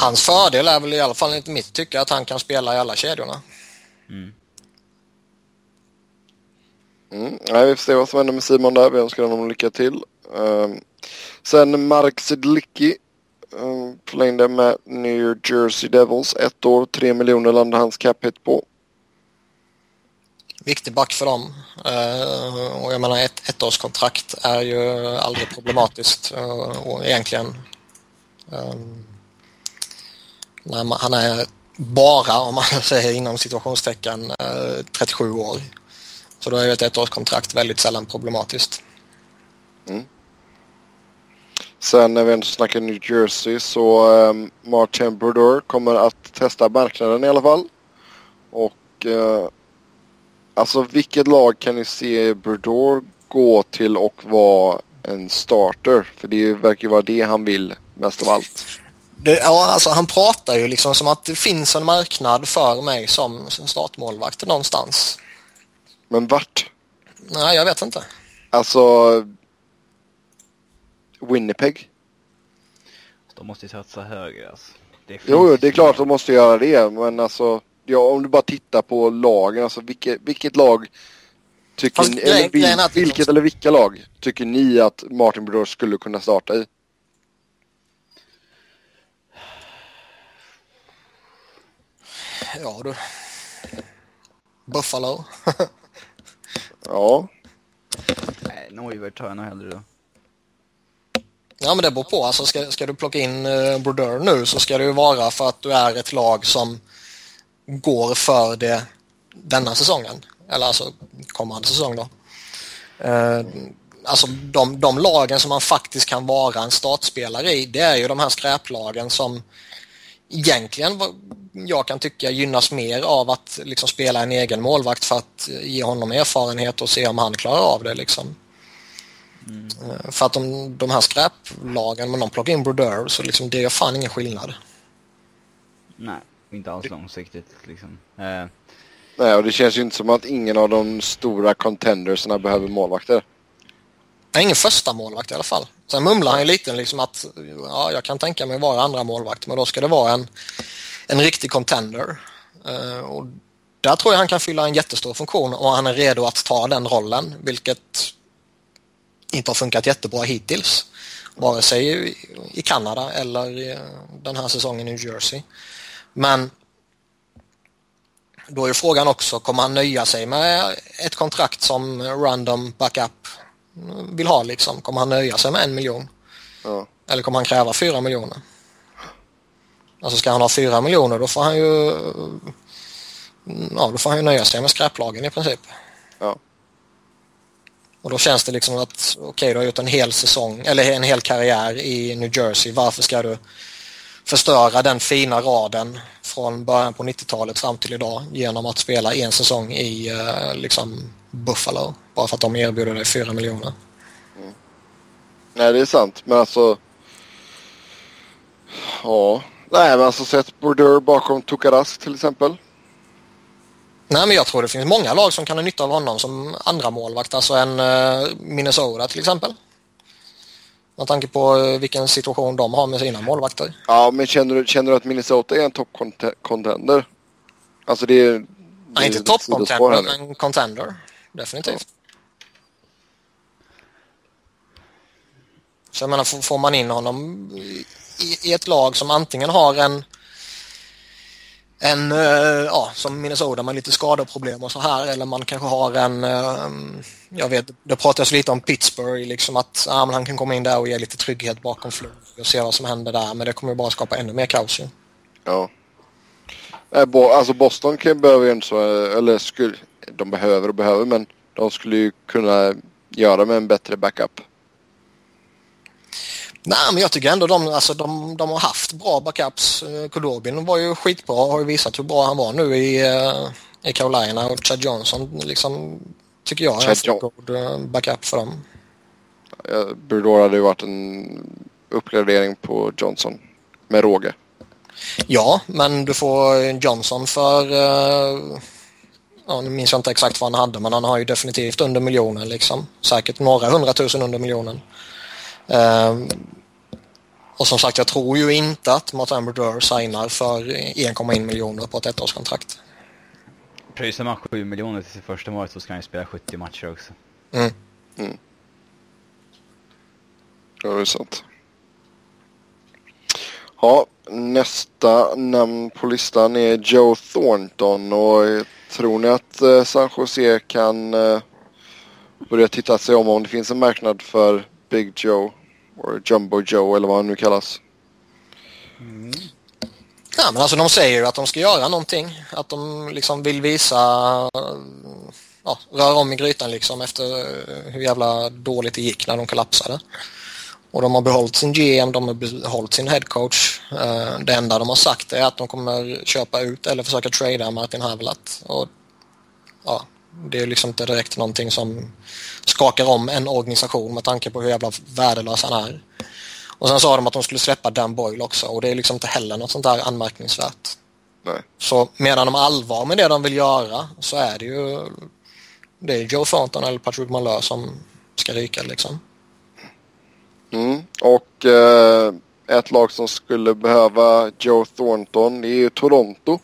Hans fördel är väl i alla fall enligt mitt tycke att han kan spela i alla kedjorna. Mm. Mm. Ja, vi får se vad som händer med Simon där. Vi önskar honom lycka till. Um, sen Mark Sedlicki um, ehm, förlängde med New Jersey Devils. Ett år, tre miljoner landade hans cap hit på. Viktig back för dem. Uh, och jag menar ett ettårskontrakt är ju aldrig problematiskt uh, och egentligen um, när man, han är bara, om man säger inom situationstecken, eh, uh, 37 år. Så då är ett ettårskontrakt väldigt sällan problematiskt. Mm. Sen när vi ändå snackar New Jersey så um, Martin Brodeur kommer att testa marknaden i alla fall. Och uh, alltså vilket lag kan ni se Brodeur gå till och vara en starter? För det verkar ju vara det han vill mest av allt. Det, ja, alltså han pratar ju liksom som att det finns en marknad för mig som startmålvakt någonstans. Men vart? Nej, jag vet inte. Alltså... Winnipeg? De måste ju satsa högre alltså. Det jo, det är klart de måste göra det, men alltså... Ja, om du bara tittar på lagen, alltså vilket, vilket lag tycker Fast, ni, eller vil, vilket eller vilka lag tycker ni att Martin Brodeur skulle kunna starta i? Ja du. Buffalo. Ja. Nej, Neuvert tar jag nog hellre då. Ja, men det beror på. Alltså, ska, ska du plocka in uh, Brodeur nu så ska det ju vara för att du är ett lag som går för det denna säsongen. Eller alltså kommande säsong då. Uh, alltså de, de lagen som man faktiskt kan vara en startspelare i det är ju de här skräplagen som egentligen jag kan tycka gynnas mer av att liksom spela en egen målvakt för att ge honom erfarenhet och se om han klarar av det. Liksom. Mm. För att de, de här skräplagen, om de plockar in Brodeur så liksom, det gör fan ingen skillnad. Nej, inte alls långsiktigt. Liksom. Eh. Nej, och det känns ju inte som att ingen av de stora contendersna behöver målvakter är ingen första målvakt i alla fall. Sen mumlar han ju lite liksom att ja, jag kan tänka mig vara andra målvakt men då ska det vara en en riktig contender. Uh, och där tror jag han kan fylla en jättestor funktion och han är redo att ta den rollen, vilket inte har funkat jättebra hittills. Vare sig i Kanada eller i eh, den här säsongen i New Jersey. Men då är frågan också, kommer han nöja sig med ett kontrakt som random backup vill ha liksom? Kommer han nöja sig med en miljon? Ja. Eller kommer han kräva fyra miljoner? Alltså ska han ha fyra miljoner då får han ju ja, då får han ju nöja sig med skräplagen i princip. Ja. Och då känns det liksom att okej, okay, du har gjort en hel säsong eller en hel karriär i New Jersey. Varför ska du förstöra den fina raden från början på 90-talet fram till idag genom att spela en säsong i uh, liksom Buffalo bara för att de erbjuder dig fyra miljoner. Mm. Nej, det är sant, men alltså ja, Nej, men alltså sett Border bakom Tukarask till exempel. Nej, men jag tror det finns många lag som kan ha nytta av honom som andra målvakt. Alltså en uh, Minnesota till exempel. Med tanke på uh, vilken situation de har med sina målvakter. Ja, men känner du, känner du att Minnesota är en toppcontender? Alltså det är... Nej, inte toppcontender, men contender. Definitivt. Så jag menar, får man in honom i, i ett lag som antingen har en en, uh, ja, som Minnesota med lite skadeproblem och så här eller man kanske har en, uh, jag vet, det pratas lite om Pittsburgh, liksom att ja, han kan komma in där och ge lite trygghet bakom Flug och se vad som händer där, men det kommer ju bara skapa ännu mer kaos ju. Ja. Eh, alltså Boston kan behöver ju inte så, eller skulle, de behöver och behöver, men de skulle ju kunna göra med en bättre backup. Nej, men jag tycker ändå de, alltså, de, de har haft bra backups. Eh, Kudobin var ju skitbra och har ju visat hur bra han var nu i, uh, i Carolina och Chad Johnson liksom, tycker jag är en fullgod uh, backup för dem. Burdor hade ju varit en uppgradering på Johnson med råge. Ja, men du får Johnson för ja, nu minns jag inte exakt vad han hade men han har ju definitivt under miljonen liksom. Säkert några hundratusen under miljonen. Uh, och som sagt, jag tror ju inte att Martin Brodeur signar för 1,1 miljoner på ett ettårskontrakt. Pröjsar man 7 miljoner till sitt första mål så ska han ju spela 70 matcher också. Mm. Mm. Ja, det är sant. Ja, nästa namn på listan är Joe Thornton och tror ni att eh, San Jose kan eh, börja titta sig om om det finns en marknad för Big Joe? Och Jumbo Joe eller vad han nu kallas. Mm. Ja men alltså de säger ju att de ska göra någonting. Att de liksom vill visa, ja, röra om i grytan liksom efter hur jävla dåligt det gick när de kollapsade. Och de har behållit sin GM, de har behållit sin headcoach. Eh, det enda de har sagt är att de kommer köpa ut eller försöka trada Martin Havlat. Och ja, det är liksom inte direkt någonting som skakar om en organisation med tanke på hur jävla värdelös han är. Och sen sa de att de skulle släppa Dan Boyle också och det är liksom inte heller något sånt där anmärkningsvärt. Nej. Så menar de allvar med det de vill göra så är det ju det är Joe Thornton eller Patrick Malheur som ska ryka liksom. Mm. Och eh, ett lag som skulle behöva Joe Thornton är ju Toronto.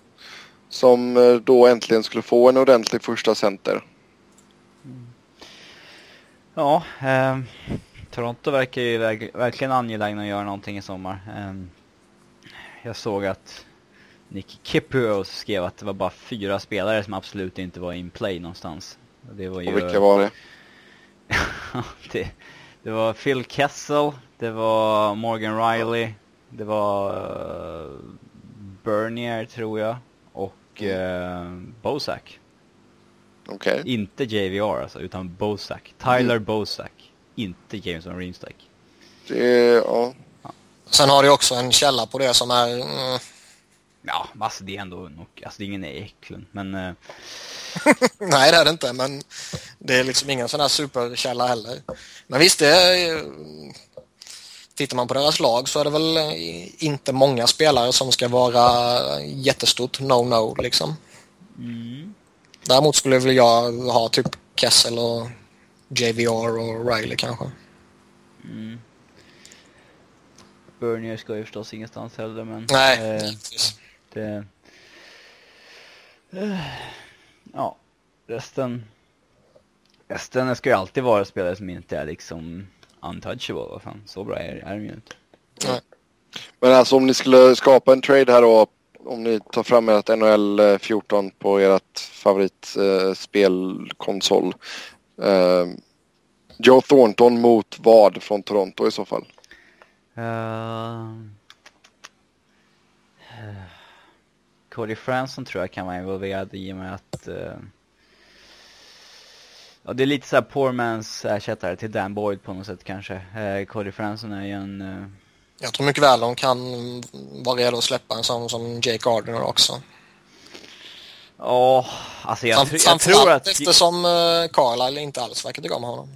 Som eh, då äntligen skulle få en ordentlig första center. Ja, eh, Toronto verkar ju verk verkligen angelägna att göra någonting i sommar. Eh, jag såg att Nick Kipuro skrev att det var bara fyra spelare som absolut inte var in play någonstans. Det var ju... Och vilka var det? det, det var Phil Kessel, det var Morgan Riley, det var uh, Bernier tror jag och uh, Bozak. Okay. Inte JVR alltså, utan Bozak. Tyler mm. Bozak. Inte Jameson Reinstack. Det ja. ja. Sen har du också en källa på det som är... Mm... Ja, alltså det är ändå nog, alltså det är ingen Eklund, men... Uh... Nej, det är det inte, men det är liksom ingen sån här superkälla heller. Men visst, det är... Tittar man på deras lag så är det väl inte många spelare som ska vara jättestort no-no liksom. Mm. Däremot skulle väl jag ha typ Kessel och JVR och Riley kanske. Mm. Bernier ska ju förstås ingenstans heller men... Nej, eh, det... Eh, ja, resten... Resten ska ju alltid vara spelare som inte är liksom untouchable. Vad fan, så bra är, är de ju inte. Nej. Men alltså om ni skulle skapa en trade här då om ni tar fram ert NHL 14 eh, på ert favoritspelkonsol. Eh, eh, Joe Thornton mot vad från Toronto i så fall? Uh, Cody Franson tror jag kan vara involverad i och med att uh, Ja, det är lite såhär poor man's ersättare till Dan Boyd på något sätt kanske. Uh, Cody Franson är ju en uh, jag tror mycket väl de kan vara redo att släppa en sån som Jake Gardner också. Ja, oh, alltså jag, Samt, jag tror att... Eftersom uh, Carlisle inte alls verkar tycka om honom.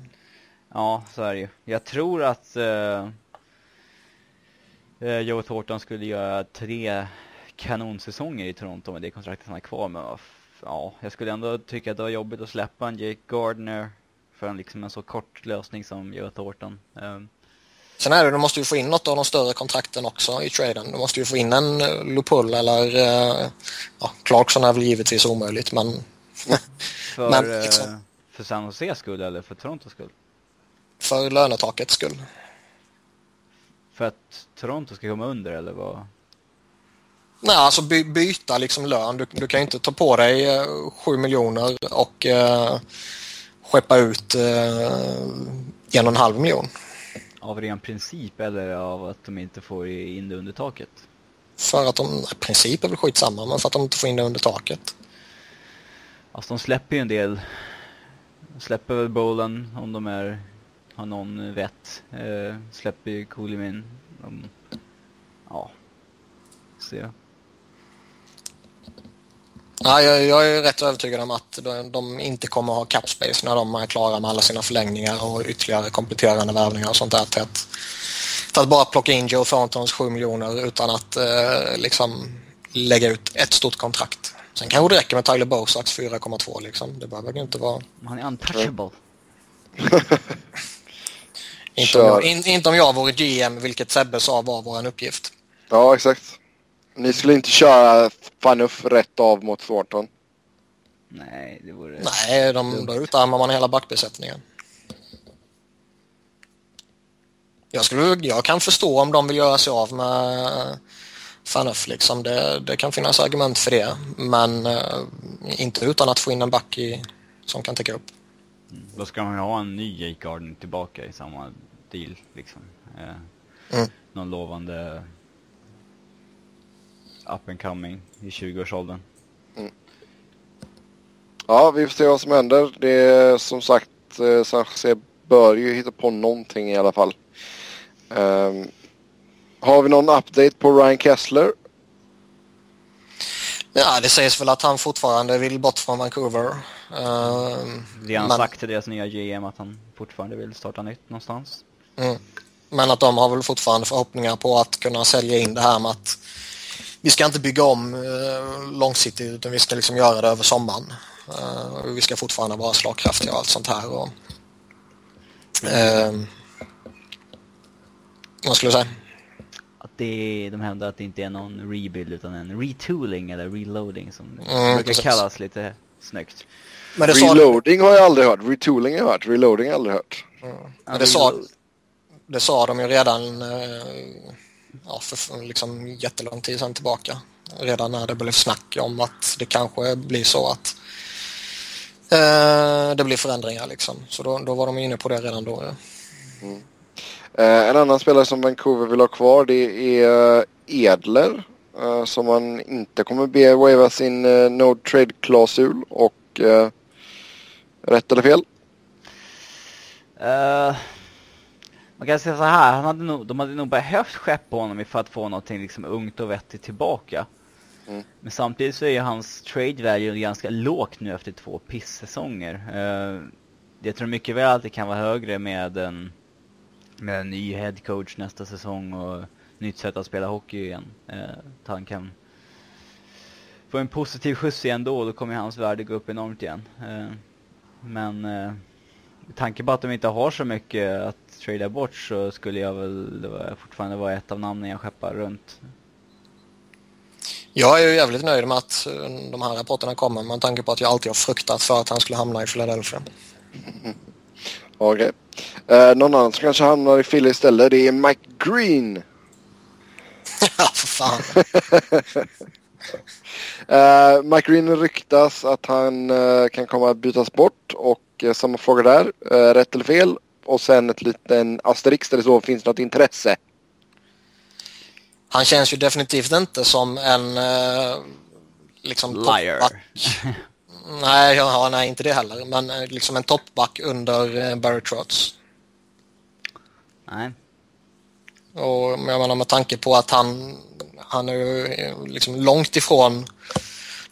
Ja, så är det ju. Jag tror att uh, uh, Joe Thornton skulle göra tre kanonsäsonger i Toronto med det kontraktet han har kvar. Men ja, jag skulle ändå tycka att det var jobbigt att släppa en Jake Gardner för en, liksom en så kort lösning som Joe Thornton. Um, Sen är det, du måste ju få in något av de större kontrakten också i traden. Du måste ju få in en uh, Lupull eller uh, ja, Clarkson är väl givetvis omöjligt men... för, men liksom, uh, för San Jose skull eller för Torontos skull? För lönetakets skull. För att Toronto ska komma under eller vad? Nej, alltså by byta liksom lön. Du, du kan ju inte ta på dig eh, 7 miljoner och eh, skeppa ut eh, en och en halv miljon. Av ren princip eller av att de inte får in det under taket? För att de, princip är väl skitsamma, men för att de inte får in det under taket. Alltså de släpper ju en del. De släpper väl Bolan om de är, har någon vett. Eh, släpper ju Kulimin. De, ja, se. Ja, jag, jag, är rätt övertygad om att de, de inte kommer att ha capspace när de är klara med alla sina förlängningar och ytterligare kompletterande värvningar och sånt där till att, till att bara plocka in Joe Thorntons 7 miljoner utan att eh, liksom lägga ut ett stort kontrakt. Sen kanske det räcker med Tyler Bosaks 4,2 liksom. Det behöver ju inte vara... Han är untouchable. inte, om jag, in, inte om jag vore GM, vilket Sebbe sa var vår uppgift. Ja, exakt. Ni skulle inte köra Fanuff rätt av mot Thornton? Nej, det vore... Nej, de, då utarmar man hela backbesättningen. Jag, skulle, jag kan förstå om de vill göra sig av med Fanuff liksom. Det, det kan finnas argument för det. Men uh, inte utan att få in en back i, som kan täcka upp. Mm. Då ska man ju ha en ny Jake Garden tillbaka i samma deal liksom. Eh, mm. Någon lovande up and coming i 20-årsåldern. Mm. Ja, vi får se vad som händer. Det är som sagt, eh, San Jose bör ju hitta på någonting i alla fall. Um, har vi någon update på Ryan Kessler? Ja, det sägs väl att han fortfarande vill bort från Vancouver. Uh, det har han men... sagt till deras nya GM att han fortfarande vill starta nytt någonstans. Mm. Men att de har väl fortfarande förhoppningar på att kunna sälja in det här med att vi ska inte bygga om eh, långsiktigt utan vi ska liksom göra det över sommaren. Eh, vi ska fortfarande vara slagkraftiga och allt sånt här. Och, eh, vad skulle du säga? Att det, de hävdar att det inte är någon rebuild utan en retooling eller reloading som mm, brukar kallas lite snyggt. Men Reloading har jag aldrig hört. Retooling har jag hört. Reloading har jag aldrig hört. Mm. Men det, sa, det sa de ju redan eh, ja, för liksom jättelång tid sedan tillbaka. Redan när det blev snack om att det kanske blir så att eh, det blir förändringar liksom. Så då, då var de inne på det redan då. Ja. Mm. Eh, en annan spelare som Vancouver vill ha kvar det är Edler. Eh, som man inte kommer be wava sin eh, no trade-klausul och eh, rätt eller fel? Uh, man kan säga så här, han hade nog, de hade nog behövt skeppa honom för att få någonting liksom ungt och vettigt tillbaka. Mm. Men samtidigt så är ju hans trade value ganska lågt nu efter två pissäsonger. Uh, jag tror mycket väl att det kan vara högre med en, med en ny head coach nästa säsong och nytt sätt att spela hockey igen. Uh, att han kan få en positiv skjuts igen då, då kommer hans värde gå upp enormt igen. Uh, men uh, med tanke på att de inte har så mycket att trada bort så skulle jag väl fortfarande vara ett av namnen jag skeppar runt. Jag är ju jävligt nöjd med att eh, de här rapporterna kommer med tanke på att jag alltid har fruktat för att han skulle hamna i Philadelphia. Okej. Okay. Eh, någon annan som kanske hamnar i Philly istället det är Mike Green. ja, för fan. uh, Mike Green ryktas att han uh, kan komma att bytas bort och uh, samma fråga där. rätt eller fel? Och sen ett liten asterix där det så finns något intresse. Han känns ju definitivt inte som en eh, liksom Liar. nej, ja, nej, inte det heller. Men eh, liksom en toppback under eh, Barry Trotz. Nej. Och jag menar med tanke på att han, han är ju liksom långt ifrån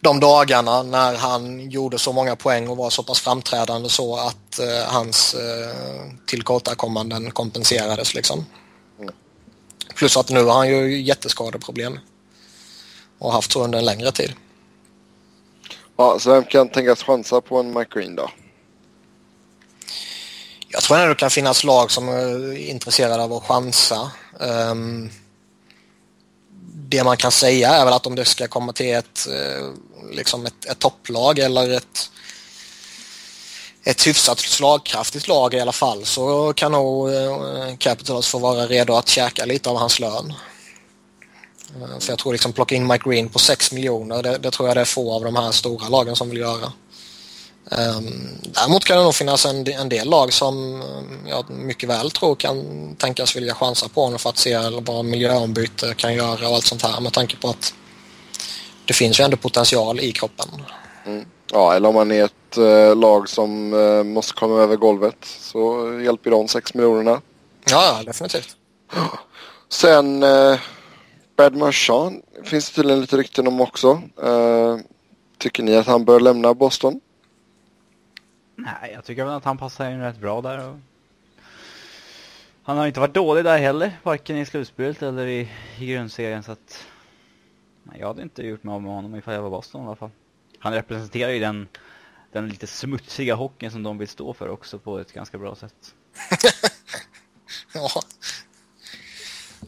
de dagarna när han gjorde så många poäng och var så pass framträdande så att eh, hans eh, tillkortakommanden kompenserades liksom. Mm. Plus att nu har han ju jätteskadeproblem och haft så under en längre tid. Ja, så vem kan tänkas chansa på en Mike Green då? Jag tror ändå det kan finnas lag som är intresserade av att chansa. Um, det man kan säga är väl att om det ska komma till ett, eh, liksom ett, ett topplag eller ett, ett hyfsat slagkraftigt lag i alla fall så kan nog eh, Capitals få vara redo att käka lite av hans lön. Eh, för jag tror liksom plocka in Mike Green på 6 miljoner, det, det, tror jag det är få av de här stora lagen som vill göra. Um, däremot kan det nog finnas en, en del lag som jag mycket väl tror kan tänkas vilja chansa på honom för att se vad miljöombyte kan göra och allt sånt här med tanke på att det finns ju ändå potential i kroppen. Mm. Ja, eller om man är ett eh, lag som eh, måste komma över golvet så hjälper de 6 miljonerna. Ja, definitivt. Sen eh, Brad Marchand finns det tydligen lite rykten om också. Tycker ni att han bör lämna Boston? Nej, jag tycker väl att han passar in rätt bra där. Och... Han har inte varit dålig där heller, varken i slutspelet eller i, i grundserien så att... Nej, jag hade inte gjort mig av med honom ifall jag var Boston i alla fall. Han representerar ju den, den lite smutsiga hockeyn som de vill stå för också på ett ganska bra sätt. ja.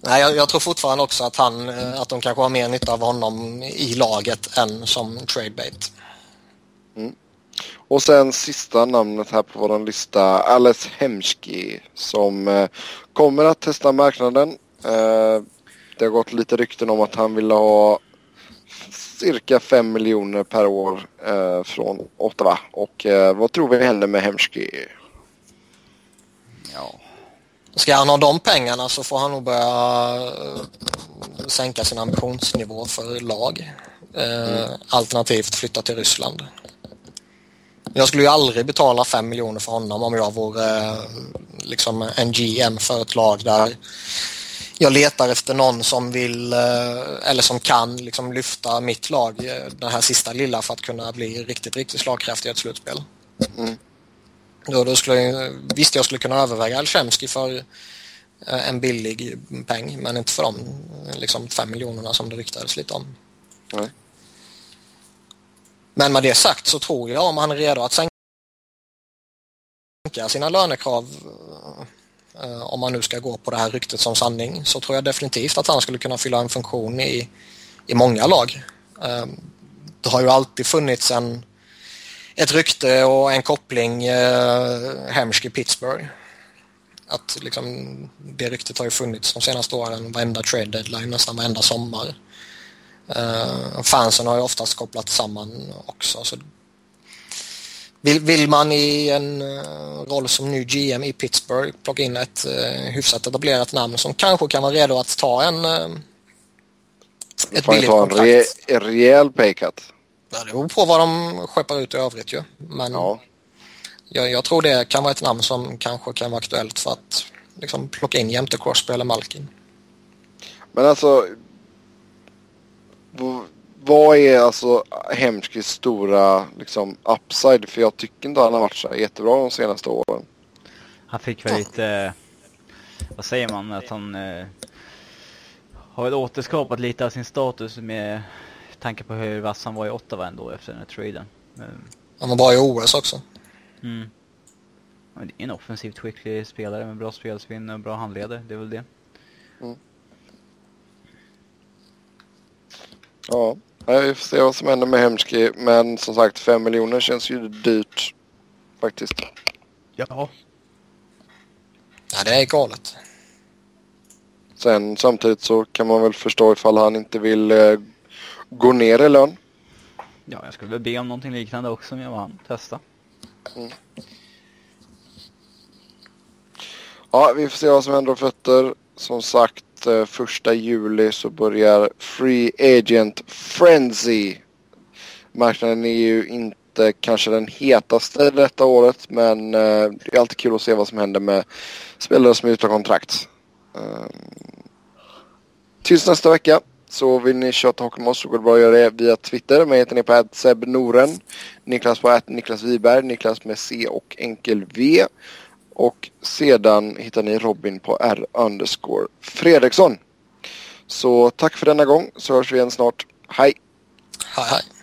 Nej, jag, jag, tror fortfarande också att, han, eh, att de kanske har mer nytta av honom i laget än som tradebait. Mm. Och sen sista namnet här på vår lista, Alice Hemski som eh, kommer att testa marknaden. Eh, det har gått lite rykten om att han vill ha cirka 5 miljoner per år eh, från Ottawa. Och vad tror vi händer med Hemski? Ja. Ska han ha de pengarna så får han nog börja sänka sin ambitionsnivå för lag. Mm. Alternativt flytta till Ryssland. Jag skulle ju aldrig betala 5 miljoner för honom om jag vore eh, liksom en GM för ett lag där jag letar efter någon som vill eh, eller som kan liksom lyfta mitt lag eh, den här sista lilla för att kunna bli riktigt, riktigt slagkraftig i ett slutspel. Mm. Då, då skulle jag, visst, jag skulle kunna överväga Alchemsky för en billig peng men inte för de liksom, fem miljonerna som det ryktades lite om. Mm. Men med det sagt så tror jag om han är redo att sänka sina lönekrav eh, om man nu ska gå på det här ryktet som sanning så tror jag definitivt att han skulle kunna fylla en funktion i, i många lag. Ehm, det har ju alltid funnits en, ett rykte och en koppling eh, Hemsk i Pittsburgh. Att liksom, det ryktet har ju funnits de senaste åren, varenda trade deadline, nästan varenda sommar. Uh, fansen har ju oftast kopplat samman också. Så vill, vill man i en uh, roll som ny GM i Pittsburgh plocka in ett uh, hyfsat etablerat namn som kanske kan vara redo att ta en uh, ett billigt ta kontrakt. En re rejäl paycut. Ja, det beror på vad de skeppar ut i övrigt ju. Men ja. jag, jag, tror det kan vara ett namn som kanske kan vara aktuellt för att liksom, plocka in jämte Crosby eller Malkin. Men alltså vad är alltså Hemskis stora liksom, upside? För jag tycker inte han har varit så jättebra de senaste åren. Han fick väl lite, vad säger man, att han eh, har väl återskapat lite av sin status med tanke på hur vass han var i Ottawa ändå efter den här traden. Han var bra i OS också. Mm. Det är en offensivt skicklig spelare med bra spelsvinn och bra handleder, det är väl det. Mm. Ja, vi får se vad som händer med Hemski. Men som sagt, 5 miljoner känns ju dyrt faktiskt. Ja. Ja, det är galet. Sen samtidigt så kan man väl förstå ifall han inte vill eh, gå ner i lön. Ja, jag skulle väl be om någonting liknande också om jag var han. Testa. Mm. Ja, vi får se vad som händer och fötter. Som sagt, Eh, första juli så börjar Free Agent Frenzy. Marknaden är ju inte kanske den hetaste detta året men eh, det är alltid kul att se vad som händer med spelare som är utan kontrakt. Eh, tills nästa vecka så vill ni köta hockey med oss så går det bra att göra det via Twitter. Mig heter ni på Noren. Niklas på Niklas Wiberg, Niklas med C och enkel V. Och sedan hittar ni Robin på R underscore Fredriksson. Så tack för denna gång så hörs vi igen snart. Hej! Hej hej!